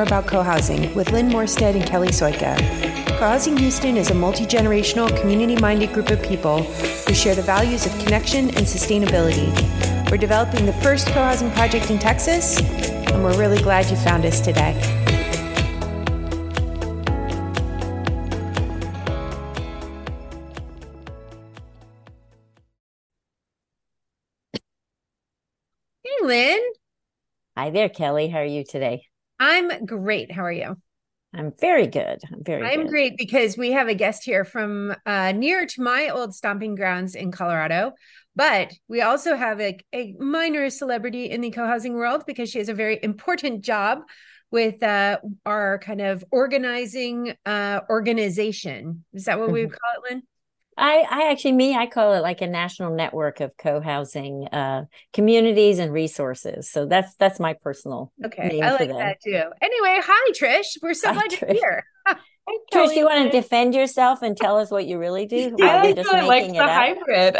more about co housing with Lynn Morstead and Kelli Soika. Co Housing Houston is a multi generational, community minded group of people who share the values of connection and sustainability. We're developing the first co housing project in Texas, and we're really glad you found us today. Hey, Lynn. Hi there, Kelli. How are you today? I'm great. How are you? I'm very good. I'm very I'm good. great because we have a guest here from uh, near to my old stomping grounds in Colorado. But we also have a, a minor celebrity in the co housing world because she has a very important job with uh, our kind of organizing uh, organization. Is that what we would Mhm. call it, Lynn? I, I actually, me, I call it like a national network of co-housing uh, communities and resources. So that's that's my personal Okay, name I for like that too. Anyway, hi, Trish. We're so Hi, glad you're Trish. here. Trish, do you want to defend yourself and tell us what you really do? I like just I liked the hybrid.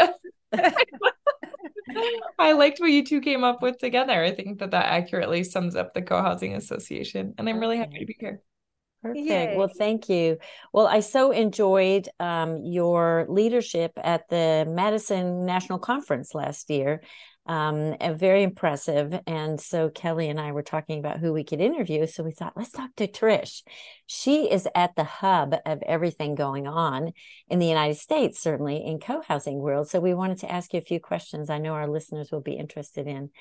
I liked what you two came up with together. I think that that accurately sums up the Co-Housing Association, and I'm really happy to be here. Perfect. Yay. Well, thank you. Well, I so enjoyed um, your leadership at the Madison National Conference last year. Um, and very impressive. And so Kelli and I were talking about who we could interview. So we thought, let's talk to Trish. She is at the hub of everything going on in the United States, certainly in co-housing world. So we wanted to ask you a few questions I know our listeners will be interested in.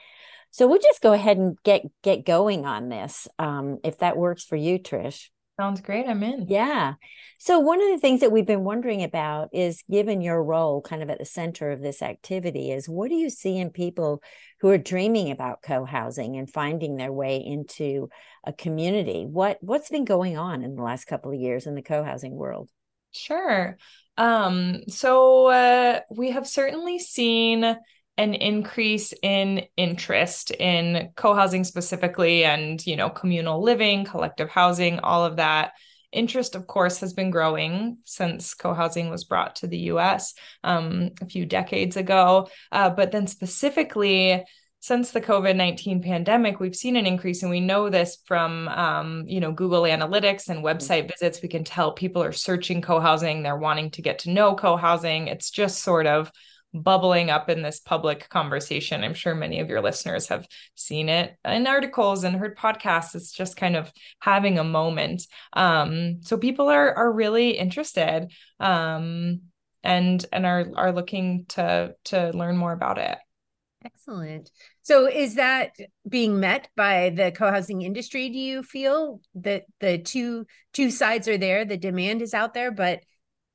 So we'll just go ahead and get get going on this, um, if that works for you, Trish. Sounds great. I'm in. Yeah. So one of the things that we've been wondering about is given your role kind of at the center of this activity is what do you see in people who are dreaming about co-housing and finding their way into a community? What what's been going on in the last couple of years in the co-housing world? Sure. Um, so uh, we have certainly seen an increase in interest in co-housing specifically and, you know, communal living, collective housing, all of that. Interest, of course, has been growing since co-housing was brought to the US um, a few decades ago. Uh, but then specifically, since the COVID 19 pandemic, we've seen an increase, and we know this from, um, you know, Google Analytics and website visits. We can tell people are searching co housing, they're wanting to get to know co housing. It's just sort of bubbling up in this public conversation. I'm sure many of your listeners have seen it in articles and heard podcasts. It's just kind of having a moment. Um, so people are are really interested um, and and are are looking to to learn more about it. Excellent. So is that being met by the co-housing industry, do you feel that the two two sides are there, the demand is out there, but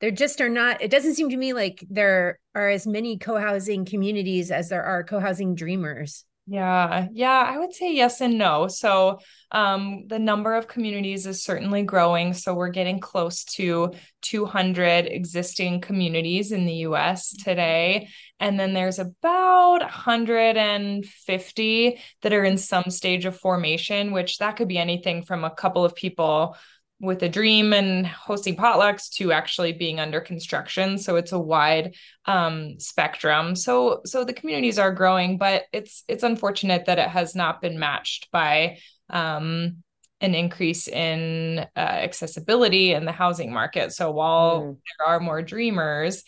there just are not it doesn't seem to me like there are as many co-housing communities as there are co-housing dreamers. Yeah, yeah, I would say yes and no. So, um, the number of communities is certainly growing. So, we're getting close to 200 existing communities in the US today. And then there's about 150 that are in some stage of formation, which that could be anything from a couple of people with a dream and hosting potlucks to actually being under construction. So it's a wide um, spectrum. So so the communities are growing but it's it's unfortunate that it has not been matched by um, an increase in uh, accessibility in the housing market. So while Mm. there are more dreamers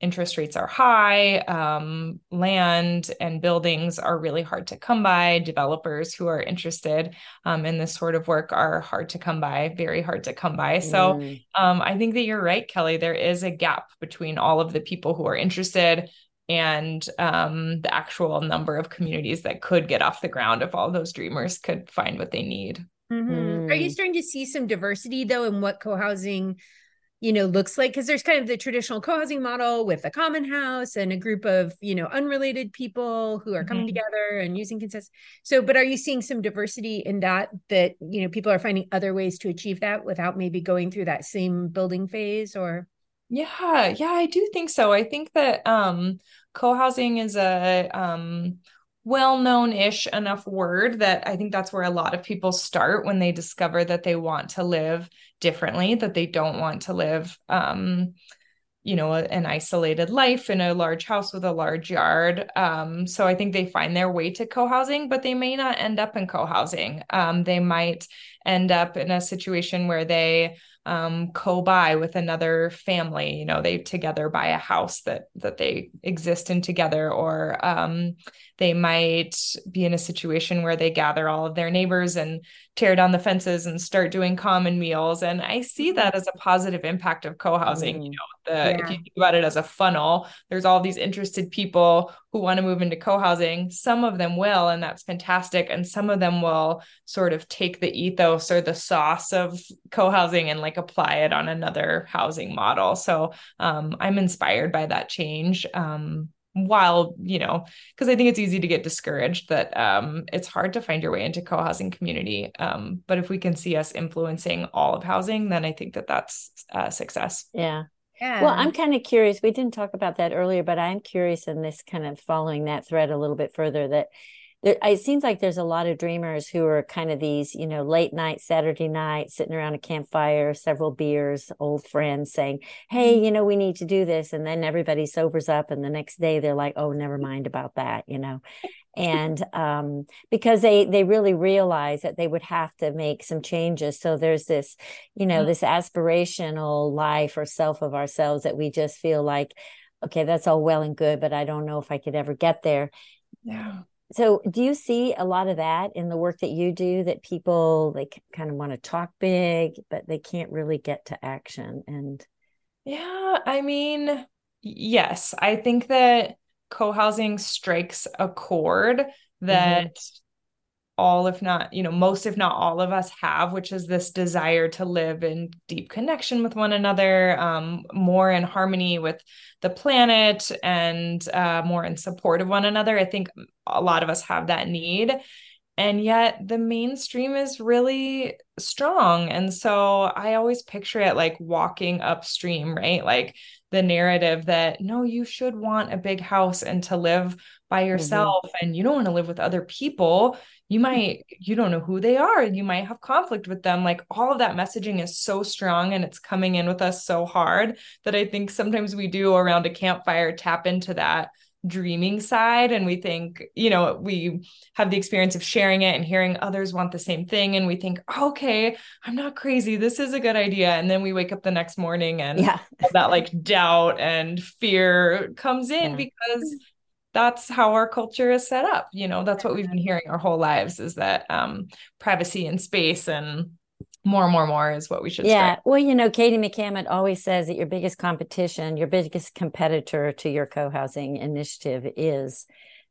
interest rates are high um, land and buildings are really hard to come by developers who are interested um, in this sort of work are hard to come by very hard to come by so Mm. um, i think that you're right kelli there is a gap between all of the people who are interested and um, the actual number of communities that could get off the ground if all those dreamers could find what they need Mhm. Are you Mm. starting to see some diversity though in what co-housing, you know, looks like? Because there's kind of the traditional co-housing model with a common house and a group of, you know, unrelated people who are coming Mhm. together and using consent. So, but are you seeing some diversity in that that, you know, people are finding other ways to achieve that without maybe going through that same building phase or Yeah, yeah, I do think so. I think that um co-housing is a um well-known-ish enough word that I think that's where a lot of people start when they discover that they want to live differently, that they don't want to live um you know, an isolated life in a large house with a large yard. Um, so I think they find their way to co-housing, but they may not end up in co-housing. Um, they might end up in a situation where they um, co-buy with another family you know they together buy a house that that they exist in together or um, they might be in a situation where they gather all of their neighbors and tear down the fences and start doing common meals and i see mm-hmm. that as a positive impact of co-housing mm. you know the yeah. if you think about it as a funnel there's all these interested people who want to move into co-housing some of them will and that's fantastic and some of them will sort of take the ethos or the sauce of co-housing and like apply it on another housing model so um, i'm inspired by that change um, while you know because i think it's easy to get discouraged that um, it's hard to find your way into co-housing community um, but if we can see us influencing all of housing then i think that that's a success yeah yeah. Well, I'm kind of curious. We didn't talk about that earlier, but I'm curious in this kind of following that thread a little bit further that there, it seems like there's a lot of dreamers who are kind of these, you know, late night, Saturday night, sitting around a campfire, several beers, old friends saying, Hey, mm-hmm. you know, we need to do this. And then everybody sobers up. And the next day they're like, Oh, never mind about that, you know. and um, because they they really realize that they would have to make some changes so there's this you know mm-hmm. this aspirational life or self of ourselves that we just feel like okay that's all well and good but i don't know if i could ever get there yeah so do you see a lot of that in the work that you do that people like kind of want to talk big but they can't really get to action and yeah i mean yes i think that co-housing strikes a chord mm-hmm. that mm-hmm all if not you know most if not all of us have which is this desire to live in deep connection with one another um, more in harmony with the planet and uh, more in support of one another. I think a lot of us have that need. And yet the mainstream is really strong and so i always picture it like walking upstream right like the narrative that no you should want a big house and to live by mm-hmm. yourself mm-hmm. and you don't want to live with other people you might you don't know who they are and you might have conflict with them like all of that messaging is so strong and it's coming in with us so hard that i think sometimes we do around a campfire tap into that dreaming side and we think you know we have the experience of sharing it and hearing others want the same thing and we think okay i'm not crazy this is a good idea and then we wake up the next morning and yeah that like doubt and fear comes in yeah. because that's how our culture is set up you know that's what we've been hearing our whole lives is that um, privacy and space and more and more more is what we should yeah well you know katie mccamant always says that your biggest competition your biggest competitor to your co-housing initiative is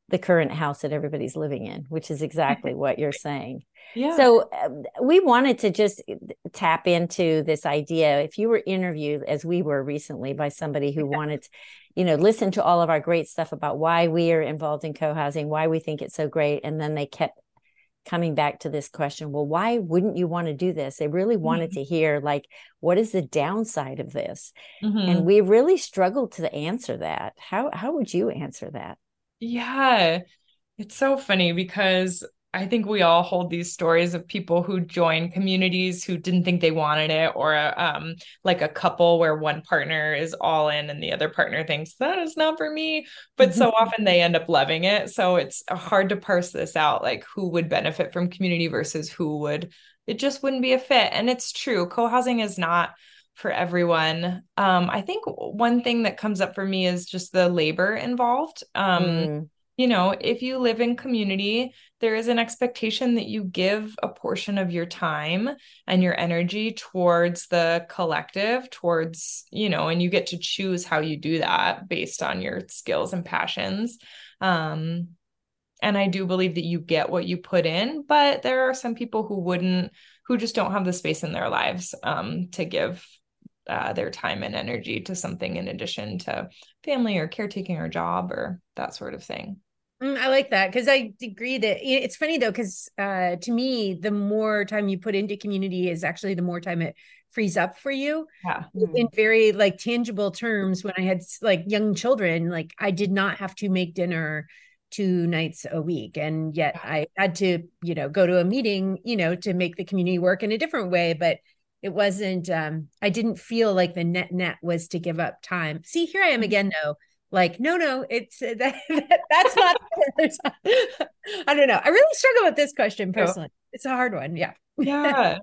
the current house that everybody's living in which is exactly what you're saying yeah. So uh, we wanted to just tap into this idea. If you were interviewed, as we were recently, by somebody who wanted you know, listen to all of our great stuff about why we are involved in co-housing, why we think it's so great. And then they kept coming back to this question, well, why wouldn't you want to do this? They really wanted mm-hmm. to hear like, what is the downside of this? Mm-hmm. And we really struggled to answer that. How how would you answer that? Yeah. It's so funny because I think we all hold these stories of people who join communities who didn't think they wanted it, or um, like a couple where one partner is all in and the other partner thinks that is not for me. But so often they end up loving it. So it's hard to parse this out like who would benefit from community versus who would, it just wouldn't be a fit. And it's true, co housing is not for everyone. Um, I think one thing that comes up for me is just the labor involved. Um, mm you know, if you live in community, there is an expectation that you give a portion of your time and your energy towards the collective, towards, you know, and you get to choose how you do that based on your skills and passions. Um, and I do believe that you get what you put in, but there are some people who wouldn't, who just don't have the space in their lives um, to give uh, their time and energy to something in addition to family or caretaking or job or that sort of thing. Mm, I like that because I agree that it's funny though because uh, to me the more time you put into community is actually the more time it frees up for you. Yeah. In very like tangible terms, when I had like young children, like I did not have to make dinner two nights a week and yet i had to you know go to a meeting you know to make the community work in a different way but it wasn't um i didn't feel like the net net was to give up time. See here i am mm-hmm. again though like no no it's that, that that's not i don't know. I really struggle with this question personally. It's a hard one yeah. Yeah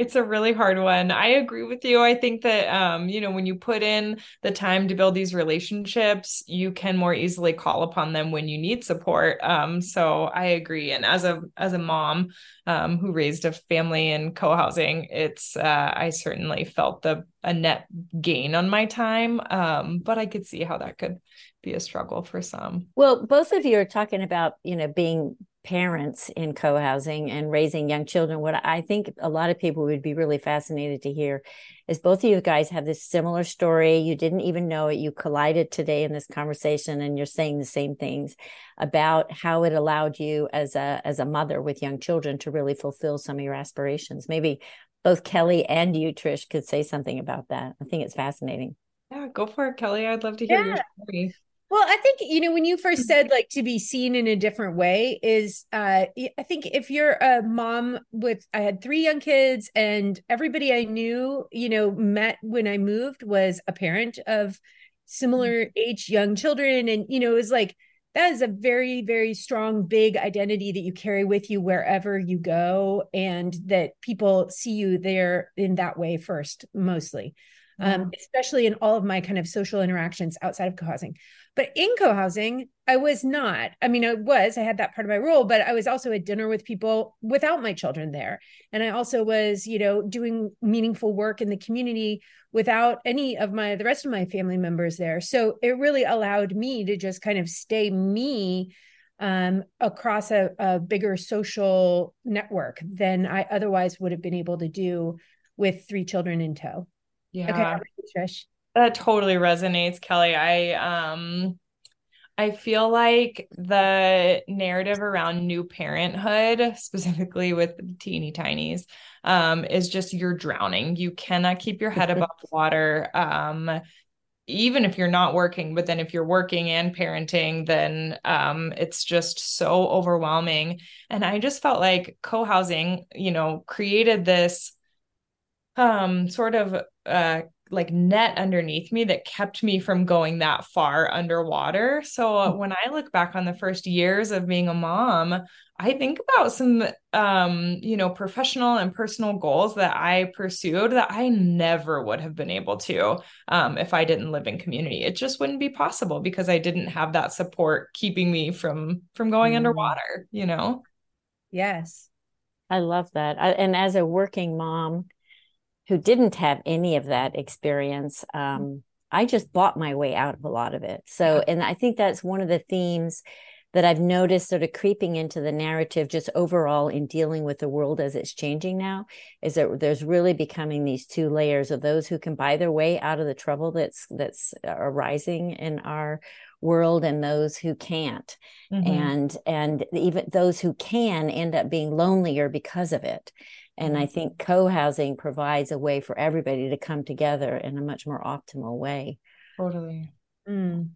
it's a really hard one. I agree with you. I think that um, you know, when you put in the time to build these relationships, you can more easily call upon them when you need support. Um, so I agree. And as a as a mom um, who raised a family in co-housing, it's uh, I certainly felt the a net gain on my time. Um, but I could see how that could be a struggle for some. Well, both of you are talking about, you know, being parents in co-housing and raising young children what i think a lot of people would be really fascinated to hear is both of you guys have this similar story. You didn't even know it. You collided today in this conversation and you're saying the same things about how it allowed you as a as a mother with young children to really fulfill some of your aspirations. Maybe both kelli and you trish could say something about that. I think it's fascinating. Yeah go for it kelli. I'd love to hear yeah. your story well, I think you know when you first said like to be seen in a different way is uh I think if you're a mom with I had 3 young kids and everybody I knew, you know, met when I moved was a parent of similar age young children and you know, it was like that is a very very strong big identity that you carry with you wherever you go and that people see you there in that way first mostly. Um, especially in all of my kind of social interactions outside of co-housing. But in co housing, I was not. I mean, I was, I had that part of my role, but I was also at dinner with people without my children there. And I also was, you know, doing meaningful work in the community without any of my, the rest of my family members there. So it really allowed me to just kind of stay me um, across a, a bigger social network than I otherwise would have been able to do with three children in tow. Yeah. Okay, Trish that totally resonates kelli. I um i feel like the narrative around new parenthood specifically with teeny tinies um is just you're drowning. You cannot keep your head above water. Um even if you're not working but then if you're working and parenting then um, it's just so overwhelming. And i just felt like co-housing you know created this um, sort of uh, like net underneath me that kept me from going that far underwater. So uh, mm. when I look back on the first years of being a mom, I think about some um, you know, professional and personal goals that I pursued that I never would have been able to um, if I didn't live in community. It just wouldn't be possible because I didn't have that support keeping me from from going mm. underwater, you know. Yes. I love that. I, and as a working mom, who didn't have any of that experience um, i just bought my way out of a lot of it. So and i think that's one of the themes that i've noticed sort of creeping into the narrative just overall in dealing with the world as it's changing now is that there's really becoming these two layers of those who can buy their way out of the trouble that's that's arising in our world and those who can't. Mm-hmm. and and even those who can end up being lonelier because of it and I think co housing provides a way for everybody to come together in a much more optimal way. Totally. Mm.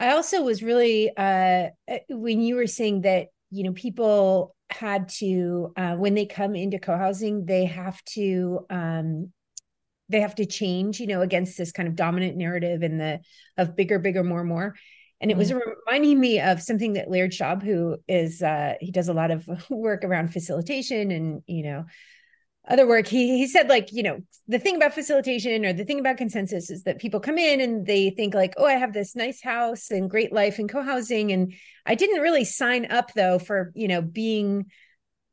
I also was really, uh, uh, when you were saying that, you know, people had to, uh, when they come into co housing, they have to, um, they have to change, you know, against this kind of dominant narrative in the of bigger, bigger, more, more. And it was mm-hmm. reminding me of something that Laird Schaub, who is uh, he does a lot of work around facilitation and you know other work. He he said like you know the thing about facilitation or the thing about consensus is that people come in and they think like oh I have this nice house and great life and co-housing and I didn't really sign up though for you know being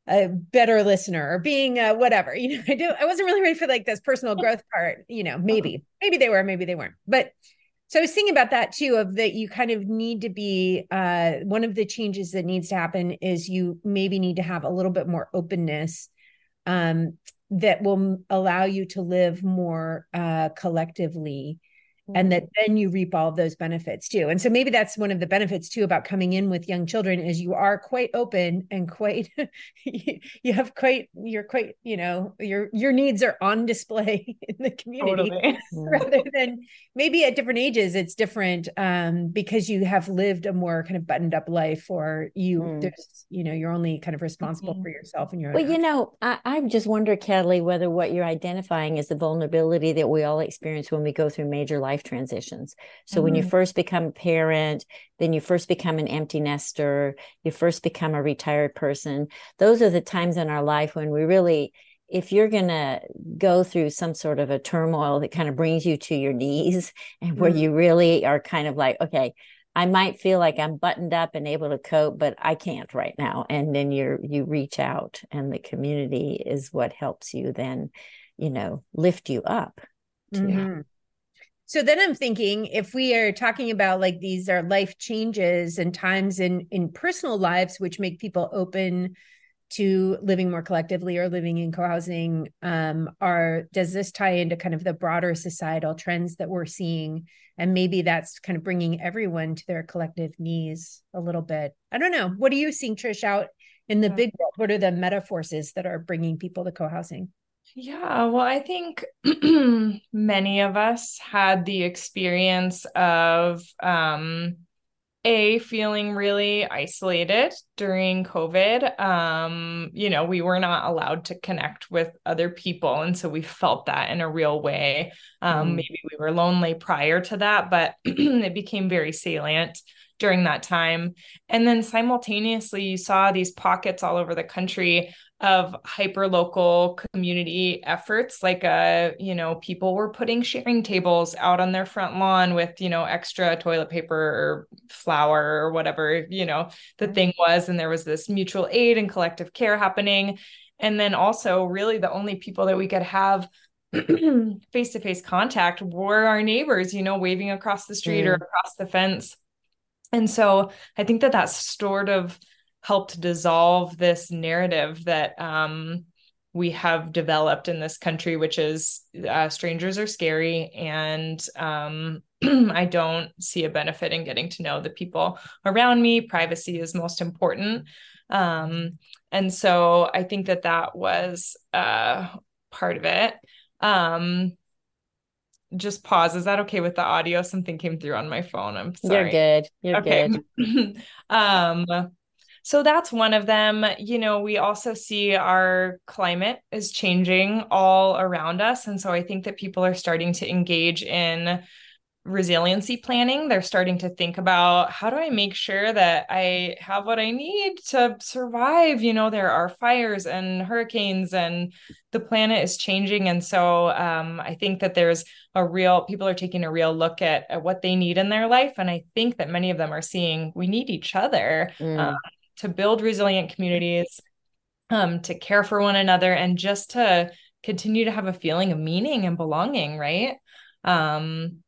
a better listener or being uh, whatever you know I do I wasn't really ready for like this personal growth part you know maybe maybe they were maybe they weren't but so I was thinking about that too, of that you kind of need to be uh, one of the changes that needs to happen is you maybe need to have a little bit more openness um, that will allow you to live more uh, collectively and that then you reap all of those benefits too and so maybe that's one of the benefits too about coming in with young children is you are quite open and quite you have quite you're quite you know your your needs are on display in the community totally. rather than maybe at different ages it's different um, because you have lived a more kind of buttoned up life or you mm. there's you know you're only kind of responsible mm-hmm. for yourself and your well you know I, I just wonder kelli whether what you're identifying is the vulnerability that we all experience when we go through major life life transitions. So mm-hmm. when you mm-hmm. first become a parent, then you first become an empty nester, you first become a retired person. Those are the times in our life when we really if you're going to go through some sort of a turmoil that kind of brings you to your knees and where mm-hmm. you really are kind of like, okay, I might feel like I'm buttoned up and able to cope, but I can't right now. And then you're you reach out and the community is what helps you then, you know, lift you up. Mm-hmm. So then I'm thinking if we are talking about like these are life changes and times in in personal lives which make people open to living more collectively or living in co-housing um, are does this tie into kind of the broader societal trends that we're seeing? And maybe that's kind of bringing everyone to their collective knees a little bit. I don't know. What are you seeing trish out in the big world? What are the meta forces that are bringing people to co-housing yeah well i think many of us had the experience of um a feeling really isolated during covid. Um you know we were not allowed to connect with other people and so we felt that in a real way. Um mm. maybe we were lonely prior to that but it became very salient during that time. And then simultaneously you saw these pockets all over the country of hyper local community efforts like uh you know people were putting sharing tables out on their front lawn with you know extra toilet paper or flour or whatever you know the thing was and there was this mutual aid and collective care happening. And then also really the only people that we could have face to face contact were our neighbors you know waving across the street mm. or across the fence. And so i think that that's sort of helped dissolve this narrative that um, we have developed in this country, which is uh, strangers are scary, and um, I don't see a benefit in getting to know the people around me. Privacy is most important, um, and so I think that that was uh, part of it. Um, just pause. Is that okay with the audio? Something came through on my phone. I'm sorry. You're good. You're okay. good. so that's one of them. You know, we also see our climate is changing all around us. And so I think that people are starting to engage in resiliency planning. They're starting to think about how do I make sure that I have what I need to survive? You know, there are fires and hurricanes and the planet is changing. And so um, I think that there's a real, people are taking a real look at, at what they need in their life. And I think that many of them are seeing we need each other. Mm. Um, to build resilient communities, um, to care for one another, and just to continue to have a feeling of meaning and belonging, right? Um,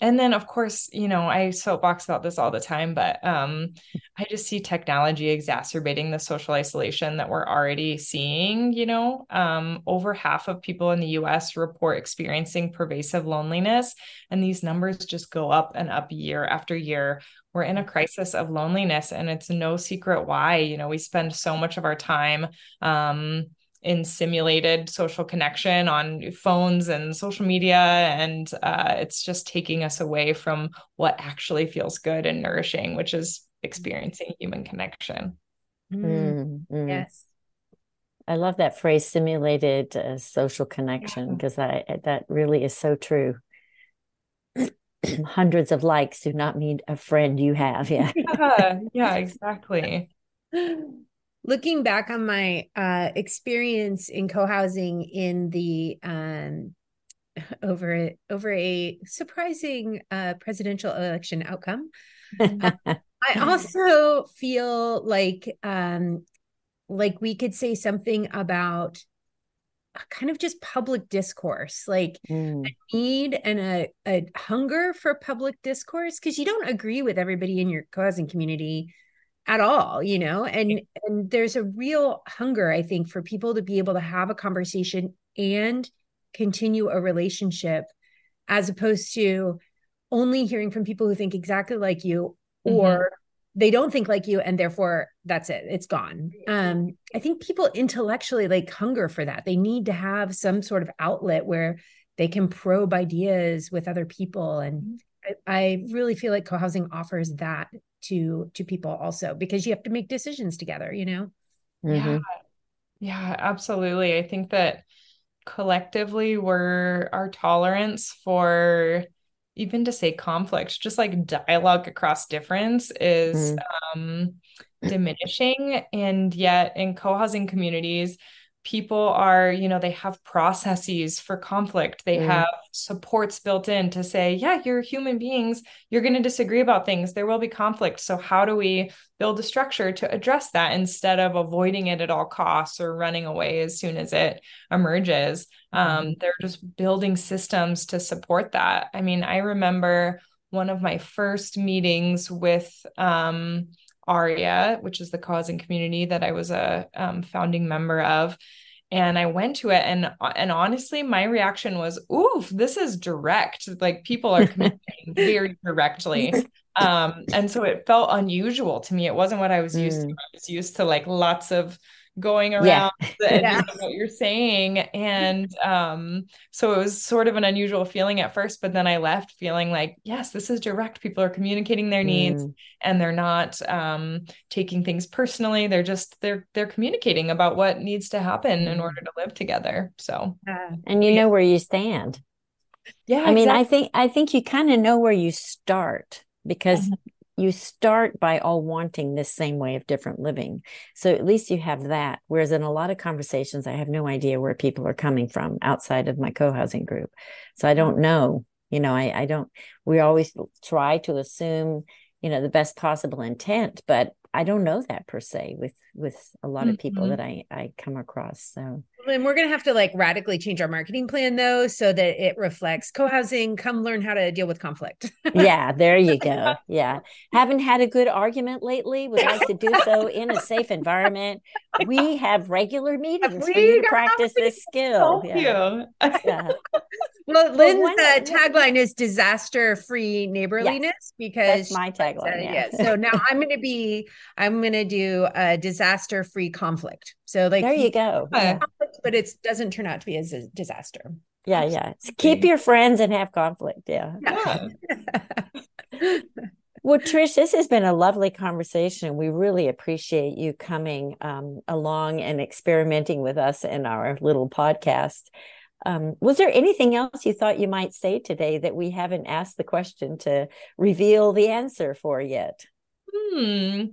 and then of course you know i soapbox about this all the time but um i just see technology exacerbating the social isolation that we're already seeing you know? Um over half of people in the us report experiencing pervasive loneliness and these numbers just go up and up year after year. We're in a crisis of loneliness and it's no secret why you know? We spend so much of our time um, in simulated social connection on phones and social media and uh, it's just taking us away from what actually feels good and nourishing which is experiencing human connection mm. Mm, yes I love that phrase simulated uh, social connection because yeah. that that really is so true. hundreds of likes do not mean a friend you have. Yeah. yeah, yeah, exactly. Looking back on my uh, experience in co-housing in the um, over over a surprising uh, presidential election outcome, I also feel like um, like we could say something about kind of just public discourse, like mm. a need and a, a hunger for public discourse, because you don't agree with everybody in your co-housing community at all, you know, and and there's a real hunger, I think, for people to be able to have a conversation and continue a relationship as opposed to only hearing from people who think exactly like you or mm-hmm they don't think like you and therefore that's it it's gone. Um i think people intellectually like hunger for that. They need to have some sort of outlet where they can probe ideas with other people and I, I really feel like co-housing offers that to to people also because you have to make decisions together you know mm-hmm. yeah yeah absolutely i think that collectively we're our tolerance for even to say conflict, just like dialogue across difference is mm. um, diminishing. And yet, in co housing communities, people are you know they have processes for conflict. They mm. have supports built in to say yeah you're human beings. You're going to disagree about things. There will be conflict. So how do we build a structure to address that instead of avoiding it at all costs or running away as soon as it emerges? Um, mm. they're just building systems to support that. I mean i remember one of my first meetings with um, ARIA, which is the co-housing community that I was a um, founding member of. And I went to it, and and honestly, my reaction was, "Oof, this is direct. Like people are communicating very directly." Um, and so it felt unusual to me. It wasn't what I was used mm. to. I was used to like lots of going around yeah. the yeah. what you're saying. And um, so it was sort of an unusual feeling at first, but then I left feeling like, yes, this is direct. People are communicating their needs mm. and they're not um, taking things personally. They're just they're they're communicating about what needs to happen mm. in order to live together. So and you know where you stand. Yeah. I mean, I think I think you kind of know where you start because mm-hmm you start by all wanting this same way of different living. So at least you have that. Whereas in a lot of conversations, I have no idea where people are coming from outside of my co housing group. So I don't know. You know, I, I don't, we always try to assume, you know, the best possible intent, but I don't know that per se with with a lot of people mm-hmm. that I I come across. So and we're gonna have to like radically change our marketing plan though, so that it reflects co-housing. Come learn how to deal with conflict. yeah, there you go. Yeah, haven't had a good argument lately. Would like to do so in a safe environment. We have regular meetings we for you to practice this skill. Yeah. you. yeah. Well, Lynn's well, uh, tagline is disaster-free neighborliness yes, because that's my tagline. Uh, yeah. So now I'm going to be I'm going to do a disaster-free conflict. So like there you go. Yeah. But it doesn't turn out to be as a disaster. Yeah, yeah. So keep your friends and have conflict. Yeah. yeah. well, Trish, this has been a lovely conversation. We really appreciate you coming um, along and experimenting with us in our little podcast. Um, was there anything else you thought you might say today that we haven't asked the question to reveal the answer for yet? Hmm.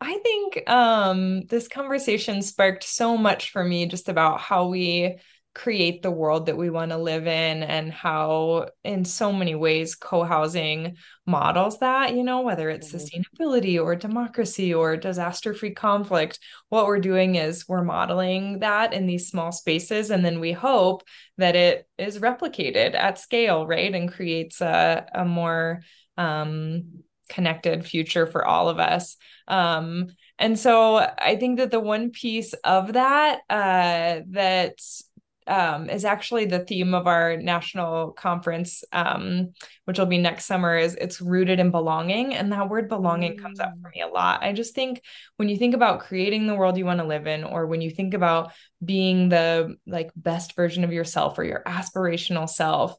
I think um, this conversation sparked so much for me just about how we create the world that we want to live in and how in so many ways co-housing models that you know whether it's mm-hmm. sustainability or democracy or disaster free conflict what we're doing is we're modeling that in these small spaces and then we hope that it is replicated at scale right and creates a, a more um, connected future for all of us um, and so I think that the one piece of that uh, that um, is actually the theme of our national conference, um, which will be next summer. Is it's rooted in belonging, and that word belonging mm. comes up for me a lot. I just think when you think about creating the world you want to live in, or when you think about being the like best version of yourself or your aspirational self,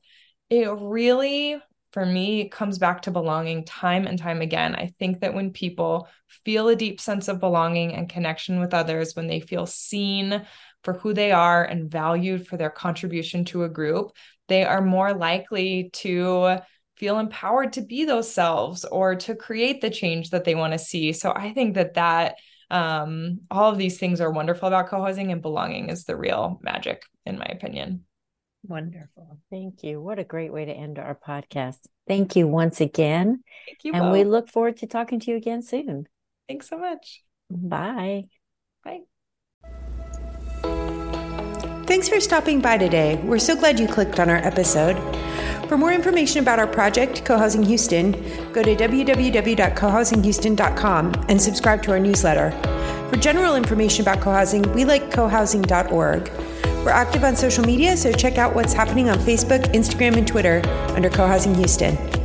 it really for me comes back to belonging time and time again. I think that when people feel a deep sense of belonging and connection with others, when they feel seen, for who they are and valued for their contribution to a group, they are more likely to feel empowered to be those selves or to create the change that they want to see. So I think that that um, all of these things are wonderful about co-housing and belonging is the real magic in my opinion. Wonderful. Thank you. What a great way to end our podcast. Thank you once again. Thank you. And both. we look forward to talking to you again soon. Thanks so much. Bye. Bye. Thanks for stopping by today. We're so glad you clicked on our episode. For more information about our project, Co-Housing Houston, go to www.cohousinghouston.com and subscribe to our newsletter. For general information about co-housing, we like cohousing.org. We're active on social media, so check out what's happening on Facebook, Instagram, and Twitter under Co-Housing Houston.